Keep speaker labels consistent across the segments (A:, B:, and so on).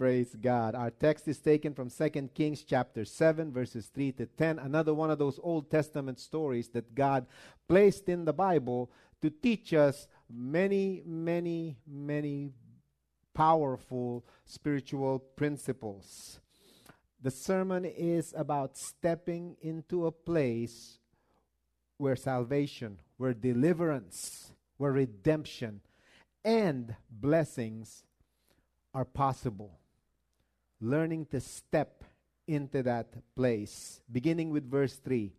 A: Praise God. Our text is taken from 2 Kings chapter 7, verses 3 to 10. Another one of those Old Testament stories that God placed in the Bible to teach us many, many, many powerful spiritual principles. The sermon is about stepping into a place where salvation, where deliverance, where redemption, and blessings are possible learning to step into that place. Beginning with verse 3.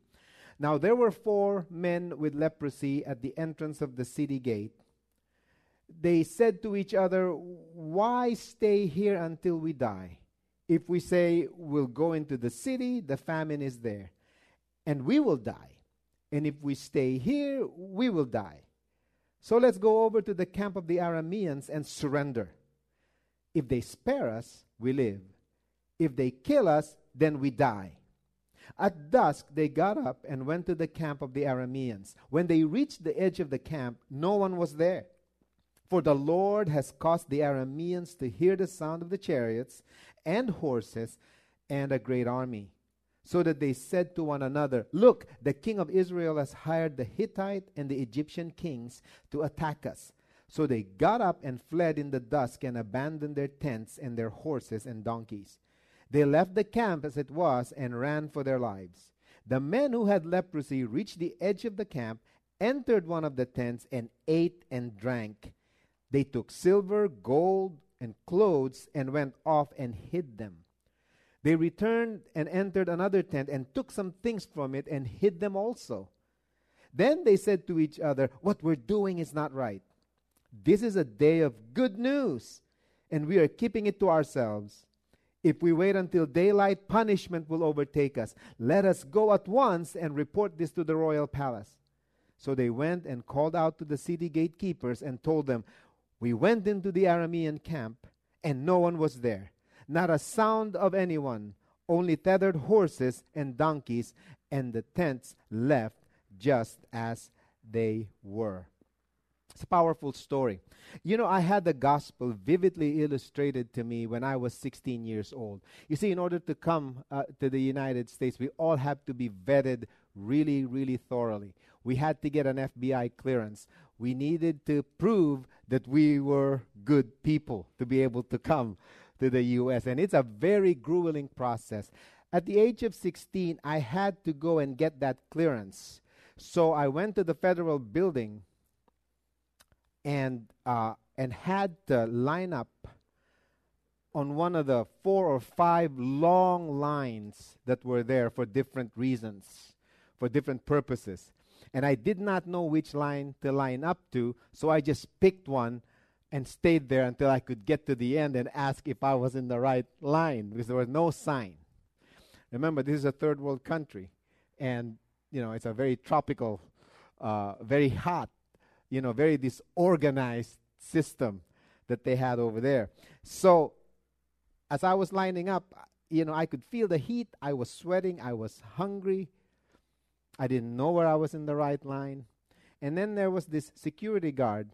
A: Now there were four men with leprosy at the entrance of the city gate. They said to each other, Why stay here until we die? If we say we'll go into the city, the famine is there, and we will die. And if we stay here, we will die. So let's go over to the camp of the Arameans and surrender. If they spare us, we live. If they kill us, then we die. At dusk, they got up and went to the camp of the Arameans. When they reached the edge of the camp, no one was there. For the Lord has caused the Arameans to hear the sound of the chariots and horses and a great army. So that they said to one another, Look, the king of Israel has hired the Hittite and the Egyptian kings to attack us. So they got up and fled in the dusk and abandoned their tents and their horses and donkeys. They left the camp as it was and ran for their lives. The men who had leprosy reached the edge of the camp, entered one of the tents, and ate and drank. They took silver, gold, and clothes and went off and hid them. They returned and entered another tent and took some things from it and hid them also. Then they said to each other, What we're doing is not right. This is a day of good news, and we are keeping it to ourselves. If we wait until daylight, punishment will overtake us. Let us go at once and report this to the royal palace. So they went and called out to the city gatekeepers and told them, We went into the Aramean camp, and no one was there, not a sound of anyone, only tethered horses and donkeys, and the tents left just as they were. It's a powerful story. You know, I had the gospel vividly illustrated to me when I was 16 years old. You see, in order to come uh, to the United States, we all have to be vetted really, really thoroughly. We had to get an FBI clearance. We needed to prove that we were good people to be able to come to the U.S. And it's a very grueling process. At the age of 16, I had to go and get that clearance. So I went to the federal building and uh, and had to line up on one of the four or five long lines that were there for different reasons, for different purposes. And I did not know which line to line up to, so I just picked one and stayed there until I could get to the end and ask if I was in the right line because there was no sign. Remember, this is a third world country, and you know it's a very tropical, uh, very hot you know, very disorganized system that they had over there. So, as I was lining up, you know, I could feel the heat. I was sweating. I was hungry. I didn't know where I was in the right line. And then there was this security guard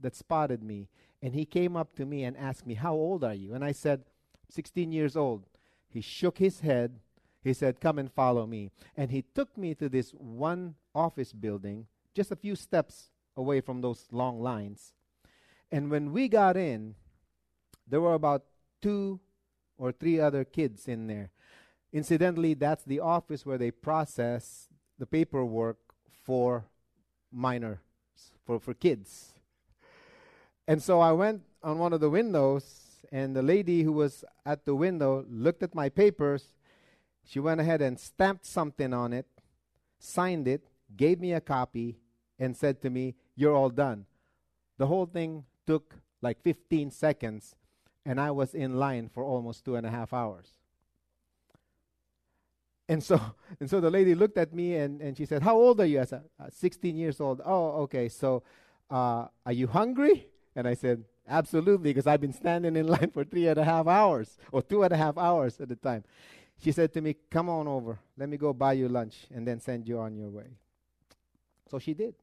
A: that spotted me, and he came up to me and asked me, How old are you? And I said, 16 years old. He shook his head. He said, Come and follow me. And he took me to this one office building, just a few steps away from those long lines. And when we got in, there were about two or three other kids in there. Incidentally, that's the office where they process the paperwork for minors, for, for kids. And so I went on one of the windows, and the lady who was at the window looked at my papers. She went ahead and stamped something on it, signed it, gave me a copy, and said to me, You're all done. The whole thing took like 15 seconds, and I was in line for almost two and a half hours. And so, and so the lady looked at me and, and she said, How old are you? I said, uh, 16 years old. Oh, okay. So, uh, are you hungry? And I said, Absolutely, because I've been standing in line for three and a half hours, or two and a half hours at the time. She said to me, Come on over. Let me go buy you lunch and then send you on your way. So she did.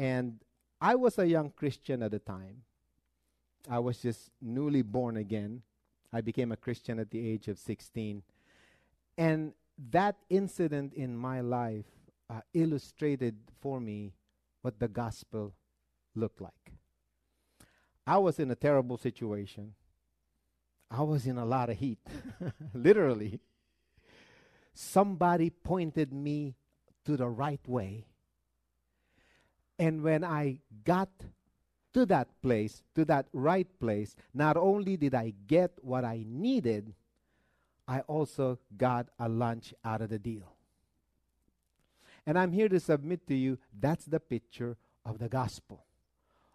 A: And I was a young Christian at the time. I was just newly born again. I became a Christian at the age of 16. And that incident in my life uh, illustrated for me what the gospel looked like. I was in a terrible situation. I was in a lot of heat, literally. Somebody pointed me to the right way. And when I got to that place, to that right place, not only did I get what I needed, I also got a lunch out of the deal. And I'm here to submit to you that's the picture of the gospel.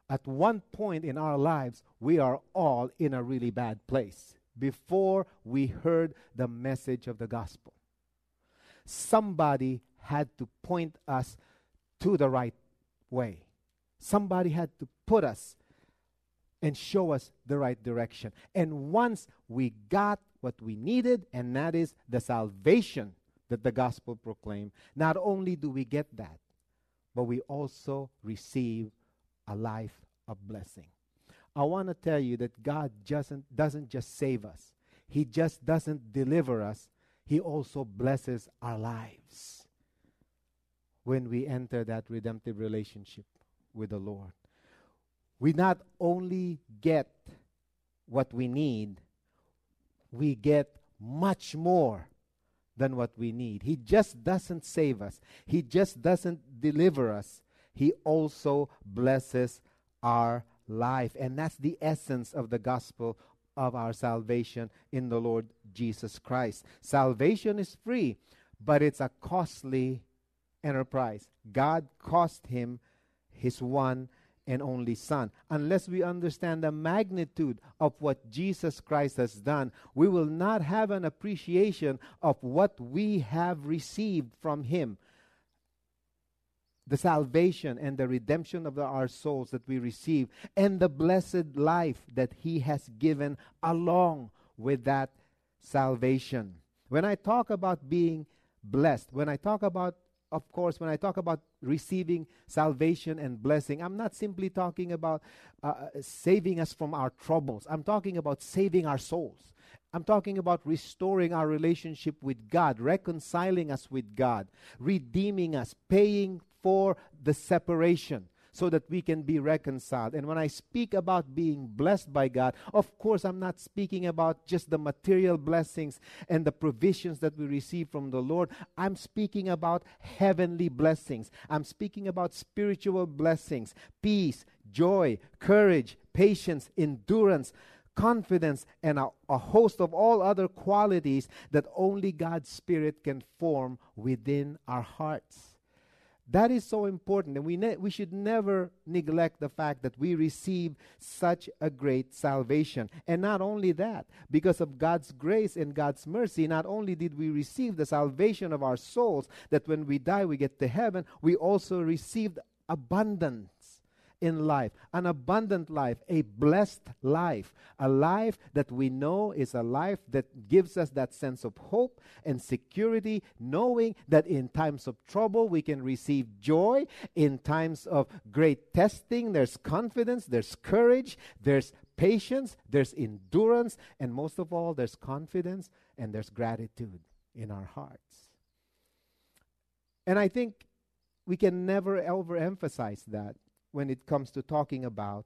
A: At one point in our lives, we are all in a really bad place before we heard the message of the gospel. Somebody had to point us to the right way. Somebody had to put us and show us the right direction. And once we got what we needed, and that is the salvation that the gospel proclaimed, not only do we get that, but we also receive a life of blessing. I want to tell you that God just doesn't just save us, He just doesn't deliver us, He also blesses our lives when we enter that redemptive relationship with the Lord we not only get what we need, we get much more than what we need. He just doesn't save us, He just doesn't deliver us. He also blesses our life. And that's the essence of the gospel of our salvation in the Lord Jesus Christ. Salvation is free, but it's a costly enterprise. God cost him his one and only Son. Unless we understand the magnitude of what Jesus Christ has done, we will not have an appreciation of what we have received from Him. The salvation and the redemption of the, our souls that we receive, and the blessed life that He has given along with that salvation. When I talk about being blessed, when I talk about of course, when I talk about receiving salvation and blessing, I'm not simply talking about uh, uh, saving us from our troubles. I'm talking about saving our souls. I'm talking about restoring our relationship with God, reconciling us with God, redeeming us, paying for the separation so that we can be reconciled. And when I speak about being blessed by God, of course, I'm not speaking about just the material blessings and the provisions that we receive from the Lord. I'm speaking about heavenly blessings. I'm speaking about spiritual blessings, peace, joy, courage, patience, endurance confidence, and a, a, host of all other qualities that only God's Spirit can form within our hearts. That is so important, and we, ne- we should never neglect the fact that we receive such a great salvation. And not only that, because of God's grace and God's mercy, not only did we receive the salvation of our souls, that when we die we get to heaven, we also received abundant in life, an abundant life, a blessed life, a life that we know is a life that gives us that sense of hope and security, knowing that in times of trouble we can receive joy, in times of great testing, there's confidence, there's courage, there's patience, there's endurance, and most of all, there's confidence and there's gratitude in our hearts. And I think we can never overemphasize that when it comes to talking about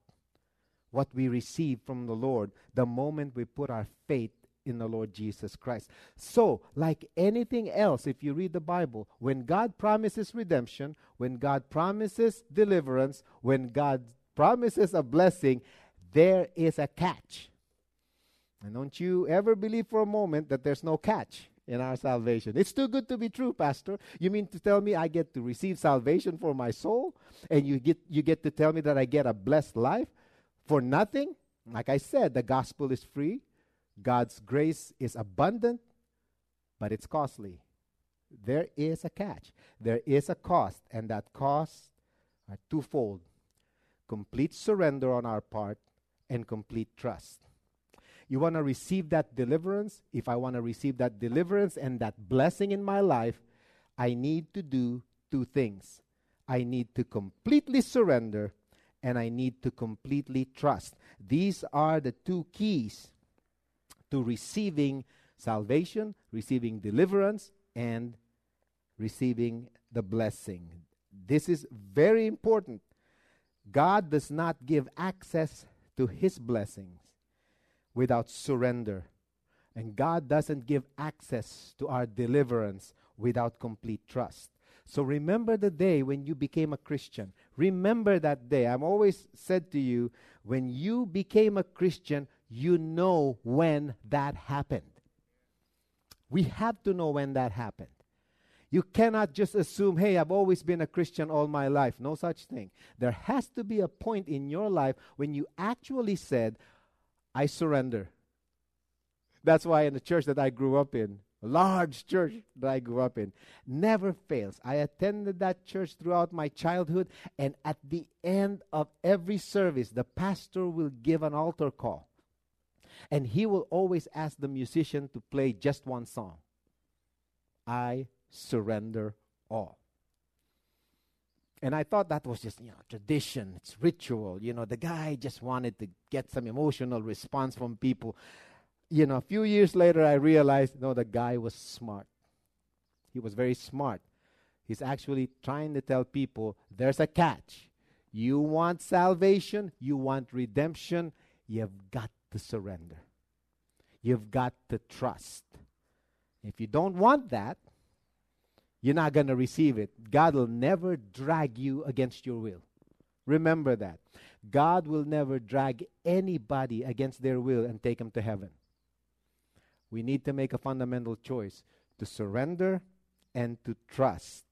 A: what we receive from the Lord the moment we put our faith in the Lord Jesus Christ. So, like anything else, if you read the Bible, when God promises redemption, when God promises deliverance, when God promises a blessing, there is a catch. And don't you ever believe for a moment that there's no catch in our salvation. It's too good to be true, Pastor. You mean to tell me I get to receive salvation for my soul? And you get, you get to tell me that I get a blessed life for nothing? Like I said, the gospel is free, God's grace is abundant, but it's costly. There is a catch, there is a cost, and that cost are twofold complete surrender on our part and complete trust. You want to receive that deliverance? If I want to receive that deliverance and that blessing in my life, I need to do two things. I need to completely surrender and I need to completely trust. These are the two keys to receiving salvation, receiving deliverance, and receiving the blessing. This is very important. God does not give access to his blessings without surrender. And God doesn't give access to our deliverance without complete trust. So remember the day when you became a Christian. Remember that day. I've always said to you, when you became a Christian, you know when that happened. We have to know when that happened. You cannot just assume, hey, I've always been a Christian all my life. No such thing. There has to be a point in your life when you actually said, I surrender. That's why in the church that I grew up in, a large church that I grew up in, never fails. I attended that church throughout my childhood, and at the end of every service, the pastor will give an altar call. And he will always ask the musician to play just one song I surrender all. And I thought that was just, you know, tradition, it's ritual. You know, the guy just wanted to get some emotional response from people. You know, a few years later, I realized, no, the guy was smart. He was very smart. He's actually trying to tell people there's a catch. You want salvation, you want redemption, you've got to surrender. You've got to trust. If you don't want that, you're not going to receive it. God will never drag you against your will. Remember that. God will never drag anybody against their will and take them to heaven. We need to make a fundamental choice to surrender and to trust.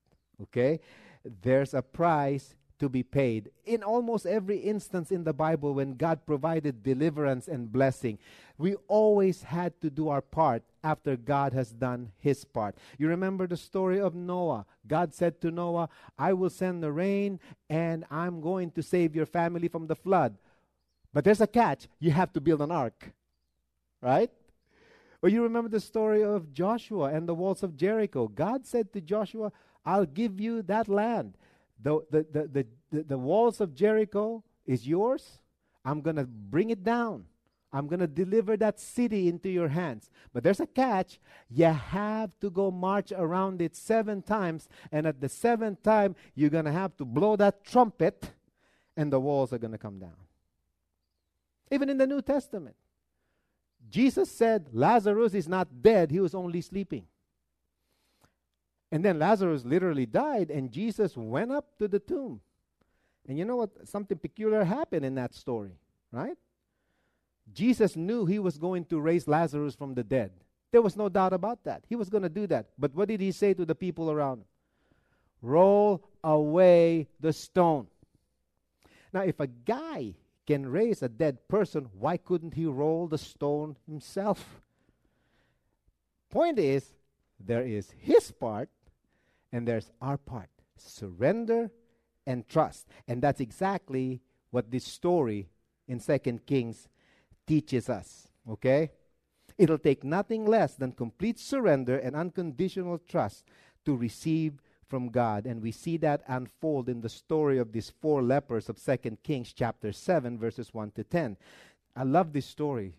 A: Okay? There's a price to be paid. In almost every instance in the Bible, when God provided deliverance and blessing, we always had to do our part after God has done his part. You remember the story of Noah. God said to Noah, I will send the rain and I'm going to save your family from the flood. But there's a catch you have to build an ark, right? Or you remember the story of Joshua and the walls of Jericho. God said to Joshua, I'll give you that land the, the, the, the, the walls of Jericho is yours. I'm going to bring it down. I'm going to deliver that city into your hands. But there's a catch. You have to go march around it seven times. And at the seventh time, you're going to have to blow that trumpet, and the walls are going to come down. Even in the New Testament, Jesus said Lazarus is not dead, he was only sleeping. And then Lazarus literally died, and Jesus went up to the tomb. And you know what? Something peculiar happened in that story, right? Jesus knew he was going to raise Lazarus from the dead. There was no doubt about that. He was going to do that. But what did he say to the people around him? Roll away the stone. Now, if a guy can raise a dead person, why couldn't he roll the stone himself? Point is, there is his part and there's our part surrender and trust. And that's exactly what this story in Second Kings teaches us. Okay? It'll take nothing less than complete surrender and unconditional trust to receive from God. And we see that unfold in the story of these four lepers of Second Kings chapter 7, verses 1 to 10. I love this story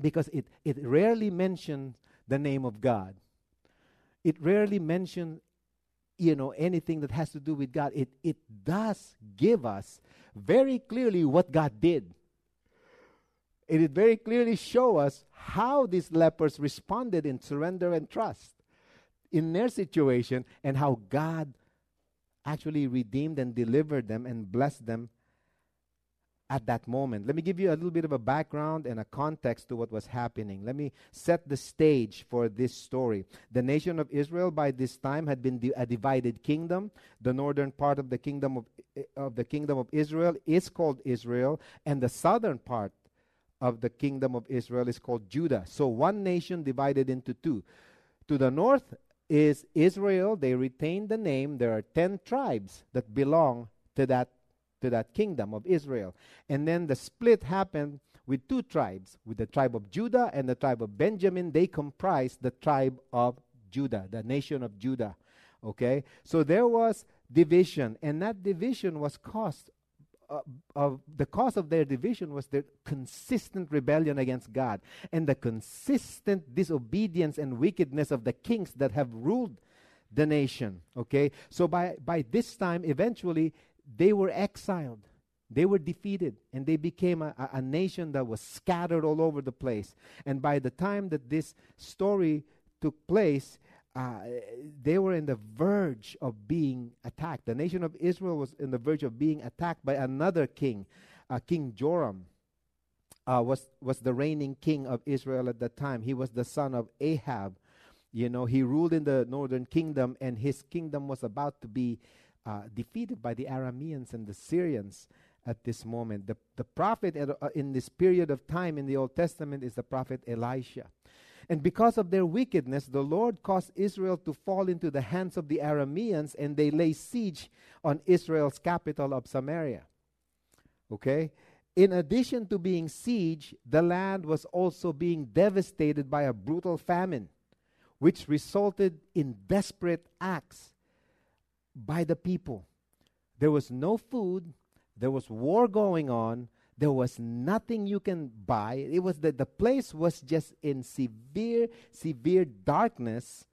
A: because it, it rarely mentions the name of God. It rarely mentions you know anything that has to do with God, it, it does give us very clearly what God did. It very clearly show us how these lepers responded in surrender and trust in their situation and how God actually redeemed and delivered them and blessed them at that moment. Let me give you a little bit of a background and a context to what was happening. Let me set the stage for this story. The nation of Israel by this time had been a divided kingdom. The northern part of the kingdom of, eh, of the kingdom of Israel is called Israel, and the southern part of the kingdom of Israel is called Judah. So one nation divided into two. To the north is Israel. They retain the name. There are 10 tribes that belong to that to that kingdom of Israel. And then the split happened with two tribes, with the tribe of Judah and the tribe of Benjamin. They comprise the tribe of Judah, the nation of Judah. Okay? So there was division, and that division was caused uh, of the cause of their division was their consistent rebellion against God and the consistent disobedience and wickedness of the kings that have ruled the nation. Okay, so by by this time, eventually, they were exiled, they were defeated, and they became a, a, a nation that was scattered all over the place. And by the time that this story took place, uh, they were in the verge of being attacked. The nation of Israel was in the verge of being attacked by another king, uh, King Joram. Uh, was was the reigning king of Israel at that time. He was the son of Ahab. You know, he ruled in the northern kingdom, and his kingdom was about to be uh, defeated by the Arameans and the Syrians at this moment. The the prophet uh, in this period of time in the Old Testament is the prophet Elisha. And because of their wickedness, the Lord caused Israel to fall into the hands of the Arameans, and they lay siege on Israel's capital of Samaria. Okay? In addition to being siege, the land was also being devastated by a brutal famine, which resulted in desperate acts by the people. There was no food, there was war going on, there was nothing you can buy. It was that the place was just in severe, severe darkness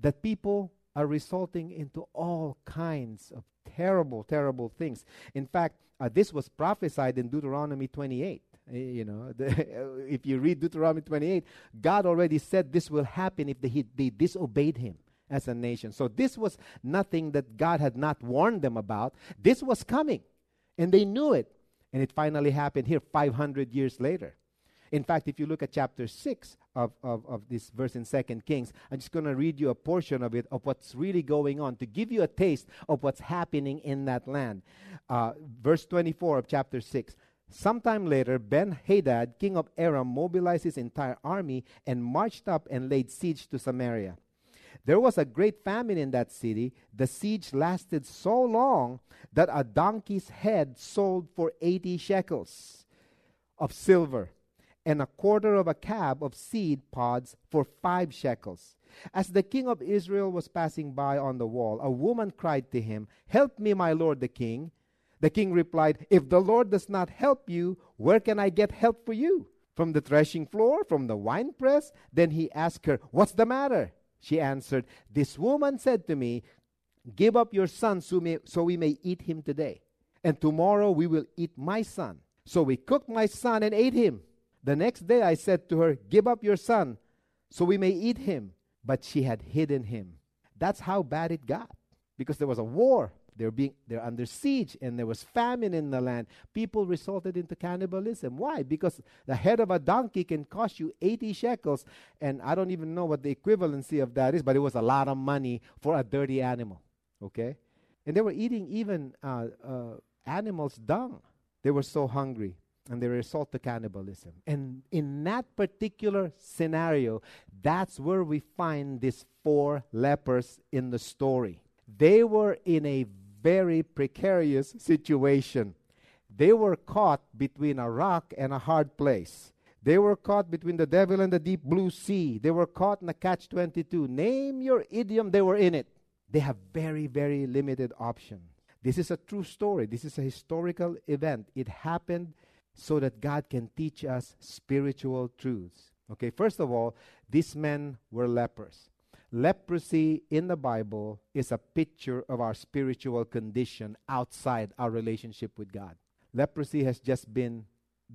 A: that people are resulting into all kinds of terrible, terrible things. In fact, uh, this was prophesied in Deuteronomy 28. Uh, you know, the, if you read Deuteronomy 28, God already said this will happen if they, they disobeyed Him as a nation. So this was nothing that God had not warned them about. This was coming, and they knew it. And it finally happened here 500 years later. In fact, if you look at chapter 6 of, of, of this verse in 2 Kings, I'm just going to read you a portion of it, of what's really going on, to give you a taste of what's happening in that land. Uh, verse 24 of chapter 6. Sometime later, Ben Hadad, king of Aram, mobilized his entire army and marched up and laid siege to Samaria. There was a great famine in that city. The siege lasted so long that a donkey's head sold for 80 shekels of silver and a quarter of a cab of seed pods for five shekels. As the king of Israel was passing by on the wall, a woman cried to him, Help me, my lord the king. The king replied, If the Lord does not help you, where can I get help for you? From the threshing floor, from the winepress? Then he asked her, What's the matter? She answered, This woman said to me, Give up your son so, may, so we may eat him today. And tomorrow we will eat my son. So we cooked my son and ate him. The next day I said to her, Give up your son so we may eat him. But she had hidden him. That's how bad it got because there was a war they're being they're under siege and there was famine in the land. People resulted into cannibalism. Why? Because the head of a donkey can cost you 80 shekels and I don't even know what the equivalency of that is, but it was a lot of money for a dirty animal. Okay? And they were eating even uh, uh, animals' dung. They were so hungry and they resort to cannibalism. And in that particular scenario, that's where we find these four lepers in the story. They were in a very precarious situation. They were caught between a rock and a hard place. They were caught between the devil and the deep blue sea. They were caught in a catch 22. Name your idiom, they were in it. They have very, very limited options. This is a true story. This is a historical event. It happened so that God can teach us spiritual truths. Okay, first of all, these men were lepers. Leprosy in the Bible is a picture of our spiritual condition outside our relationship with God. Leprosy has just been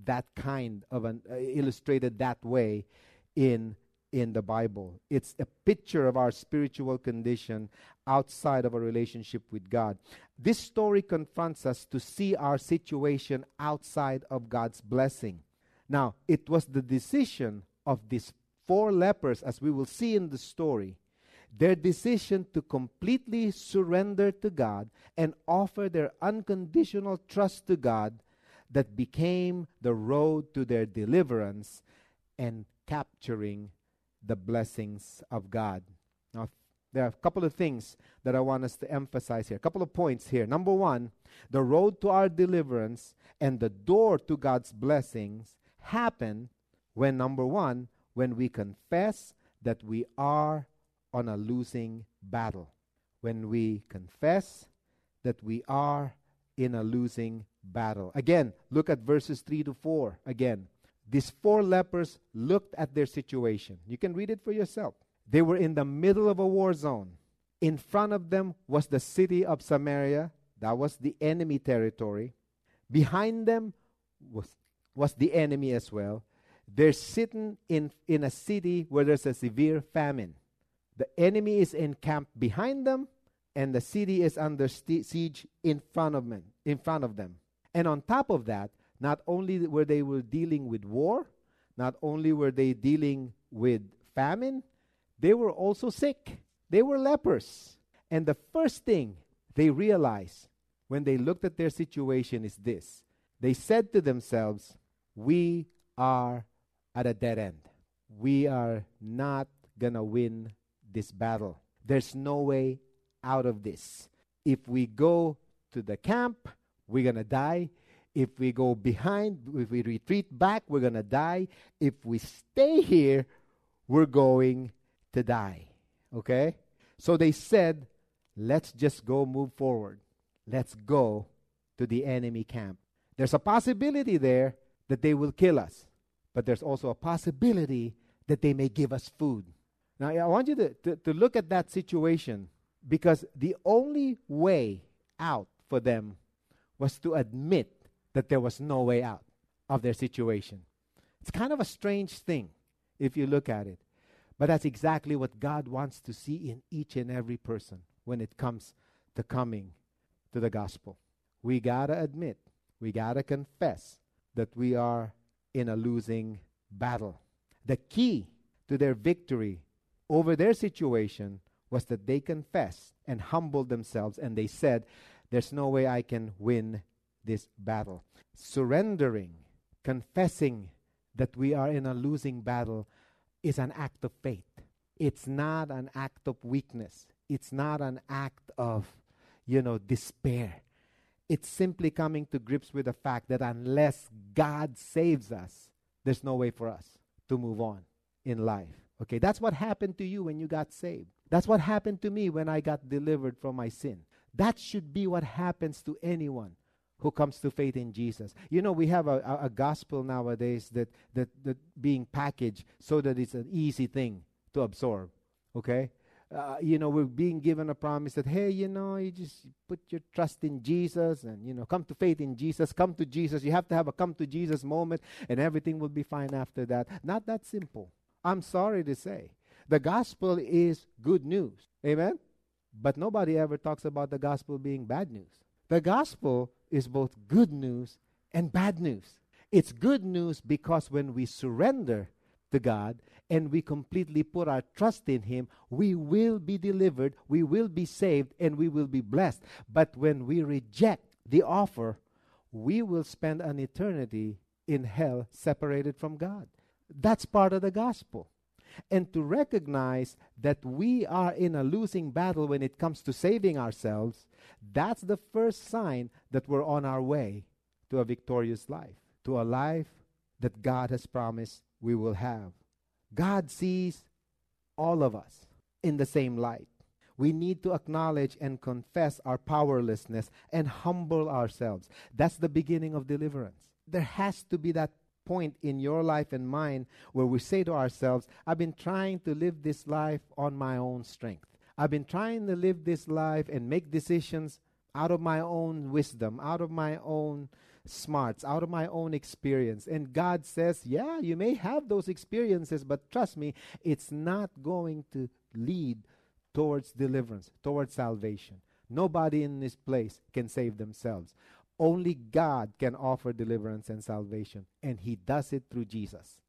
A: that kind of an uh, illustrated that way in in the Bible. It's a picture of our spiritual condition outside of a relationship with God. This story confronts us to see our situation outside of God's blessing. Now, it was the decision of these four lepers, as we will see in the story, their decision to completely surrender to God and offer their unconditional trust to God that became the road to their deliverance and capturing the blessings of God. Now, there are a couple of things that I want us to emphasize here. A couple of points here. Number one, the road to our deliverance and the door to God's blessings happen when, number one, when we confess that we are on a losing battle. When we confess that we are in a losing battle. Again, look at verses 3 to 4. Again, these four lepers looked at their situation. You can read it for yourself. They were in the middle of a war zone. In front of them was the city of Samaria, that was the enemy territory. Behind them was, was the enemy as well. They're sitting in, in a city where there's a severe famine. The enemy is encamped behind them, and the city is under siege in front of them. In front of them. And on top of that, not only were they were dealing with war, not only were they dealing with famine, they were also sick. They were lepers. And the first thing they realized when they looked at their situation is this they said to themselves, We are at a dead end. We are not going to win this battle. There's no way out of this. If we go to the camp, we're going to die. If we go behind, if we retreat back, we're going to die. If we stay here, we're going to die. Okay? So they said, let's just go move forward. Let's go to the enemy camp. There's a possibility there that they will kill us, but there's also a possibility that they may give us food. Now, I want you to, to, to look at that situation because the only way out for them was to admit that there was no way out of their situation. It's kind of a strange thing if you look at it. But that's exactly what God wants to see in each and every person when it comes to coming to the gospel. We got to admit, we got to confess that we are in a losing battle. The key to their victory over their situation was that they confessed and humbled themselves and they said, There's no way I can win this battle. Surrendering, confessing that we are in a losing battle is an act of faith. It's not an act of weakness. It's not an act of, you know, despair. It's simply coming to grips with the fact that unless God saves us, there's no way for us to move on in life. Okay, that's what happened to you when you got saved. That's what happened to me when I got delivered from my sin. That should be what happens to anyone who comes to faith in Jesus. You know, we have a, a, a, gospel nowadays that, that, that being packaged so that it's an easy thing to absorb. Okay? Uh, you know, we're being given a promise that, hey, you know, you just put your trust in Jesus and, you know, come to faith in Jesus, come to Jesus. You have to have a come to Jesus moment and everything will be fine after that. Not that simple. I'm sorry to say. The gospel is good news. Amen? But nobody ever talks about the gospel being bad news. The gospel is both good news and bad news. It's good news because when we surrender to God and we completely put our trust in Him, we will be delivered, we will be saved, and we will be blessed. But when we reject the offer, we will spend an eternity in hell separated from God. That's part of the gospel. And to recognize that we are in a losing battle when it comes to saving ourselves, that's the first sign that we're on our way to a victorious life, to a life that God has promised we will have. God sees all of us in the same light. We need to acknowledge and confess our powerlessness and humble ourselves. That's the beginning of deliverance. There has to be that point in your life and mine where we say to ourselves, I've been trying to live this life on my own strength. I've been trying to live this life and make decisions out of my own wisdom, out of my own smarts, out of my own experience. And God says, Yeah, you may have those experiences, but trust me, it's not going to lead towards deliverance, towards salvation. Nobody in this place can save themselves. Only God can offer deliverance and salvation, and He does it through Jesus.